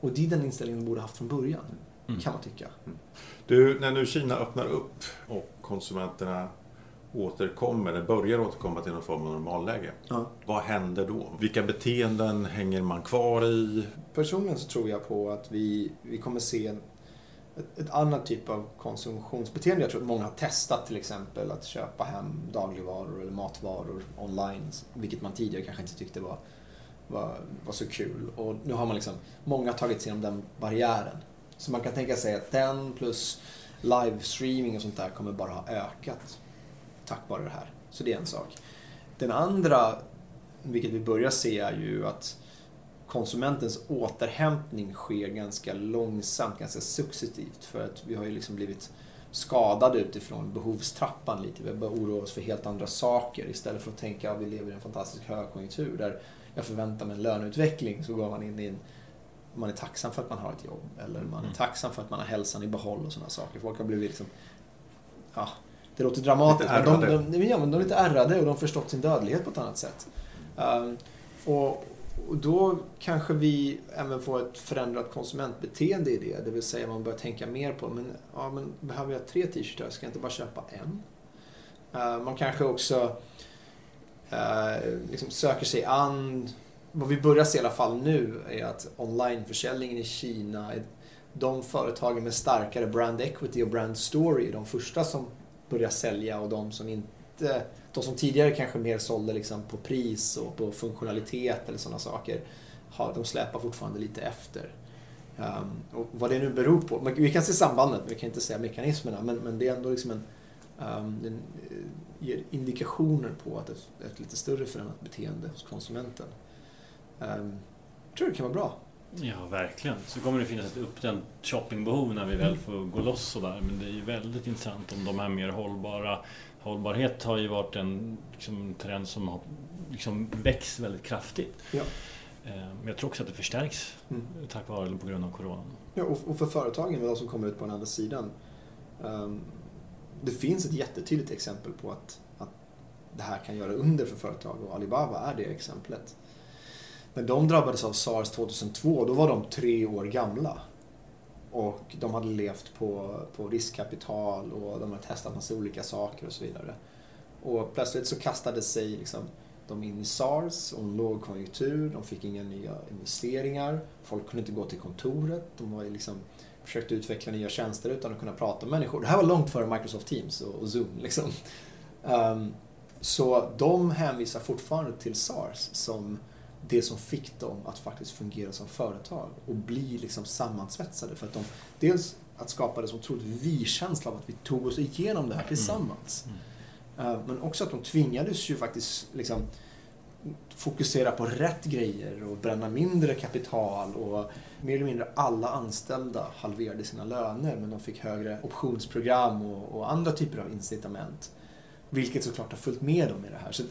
Och det är den inställningen de borde haft från början, Mm. kan man tycka. Du, när nu Kina öppnar upp och konsumenterna återkommer, eller börjar återkomma till någon form av normalläge. Ja. Vad händer då? Vilka beteenden hänger man kvar i? Personligen så tror jag på att vi, vi kommer se en, ett, ett annat typ av konsumtionsbeteende. Jag tror att många har testat till exempel att köpa hem dagligvaror eller matvaror online, vilket man tidigare kanske inte tyckte var, var, var så kul. Och nu har man liksom, många tagit sig igenom den barriären. Så man kan tänka sig att den plus livestreaming och sånt där kommer bara ha ökat tack vare det här. Så det är en sak. Den andra, vilket vi börjar se, är ju att konsumentens återhämtning sker ganska långsamt, ganska successivt. För att vi har ju liksom blivit skadade utifrån behovstrappan lite. Vi har börjat oroa oss för helt andra saker istället för att tänka att vi lever i en fantastisk högkonjunktur där jag förväntar mig en löneutveckling så går man in i en man är tacksam för att man har ett jobb eller man är Mm. tacksam för att man har hälsan i behåll och sådana saker. Folk har blivit liksom, ja, det låter dramatiskt, men de, ärrade. de, ja, men de är lite ärrade och de har förstått sin dödlighet på ett annat sätt. Um, och, och då kanske vi även får ett förändrat konsumentbeteende i det. Det vill säga man börjar tänka mer på, men, ja, men behöver jag tre t-shirtar? Ska jag inte bara köpa en? Uh, man kanske också uh, liksom söker sig an vad vi börjar se i alla fall nu är att onlineförsäljningen i Kina, de företagen med starkare brand equity och brand story är de första som börja sälja och de som inte, de som tidigare kanske mer sålde liksom på pris och på funktionalitet eller sådana saker, har, de släpar fortfarande lite efter. Um, och vad det nu beror på, vi kan se sambandet, vi kan inte säga mekanismerna, men, men det är ändå liksom en, um, den eh, ger indikationer på att ett, ett lite större förändrat beteende hos konsumenten. Um, jag tror det kan vara bra. Ja, verkligen. Så kommer det finnas ett uppdämt shoppingbehov när vi väl får gå loss sådär. Men det är ju väldigt intressant om de här mer hållbara... Hållbarhet har ju varit en liksom, trend som har liksom, växt väldigt kraftigt. Ja. Men jag tror också att det förstärks mm. tack vare eller på grund av Corona. Ja, och för företagen, de som kommer ut på den andra sidan. Um, det finns ett jättetydligt exempel på att, att det här kan göra under för företag och Alibaba är det exemplet. När de drabbades av SARS 2002, då var de tre år gamla. Och de hade levt på, på riskkapital och de hade testat massa olika saker och så vidare. Och plötsligt så kastade sig liksom de in i SARS och en lågkonjunktur, de fick inga nya investeringar, folk kunde inte gå till kontoret, de var liksom, försökte utveckla nya tjänster utan att kunna prata med människor. Det här var långt före Microsoft Teams och, och Zoom. Liksom. Um, så de hänvisar fortfarande till SARS som det som fick dem att faktiskt fungera som företag och bli liksom sammansvetsade. För att de, dels att skapa det som otroligt vi-känsla av att vi tog oss igenom det här tillsammans. Mm. Mm. Men också att de tvingades ju faktiskt liksom fokusera på rätt grejer och bränna mindre kapital och mer eller mindre alla anställda halverade sina löner men de fick högre optionsprogram och, och andra typer av incitament. Vilket såklart har följt med dem i det här. Så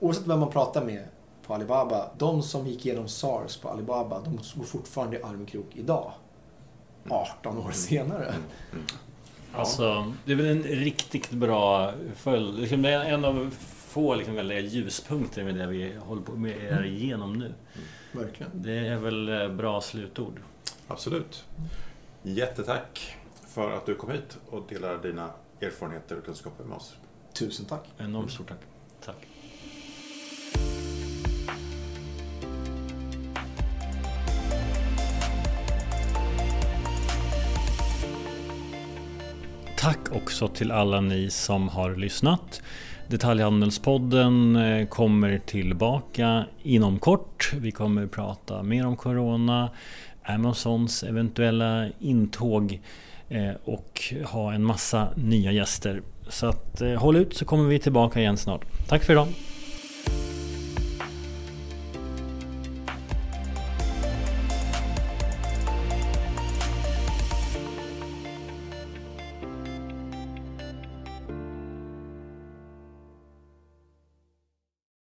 oavsett vem man pratar med på Alibaba, de som gick igenom SARS på Alibaba, de går fortfarande i armkrok idag. 18 år senare. Mm. Mm. Alltså, det är väl en riktigt bra följd. Liksom, det är en av få liksom, väldiga ljuspunkter med det vi håller på med är igenom nu. Mm. Verkligen. Det är väl eh, bra slutord. Absolut. Jättetack för att du kom hit och delade dina erfarenheter och kunskaper med oss. Tusen tack. Enormt stort tack. Tack. Tack också till alla ni som har lyssnat. Detaljhandelspodden eh, kommer tillbaka inom kort. Vi kommer prata mer om Corona, Amazons eventuella intåg eh, och ha en massa nya gäster. Så att, eh, håll ut så kommer vi tillbaka igen snart. Tack för idag!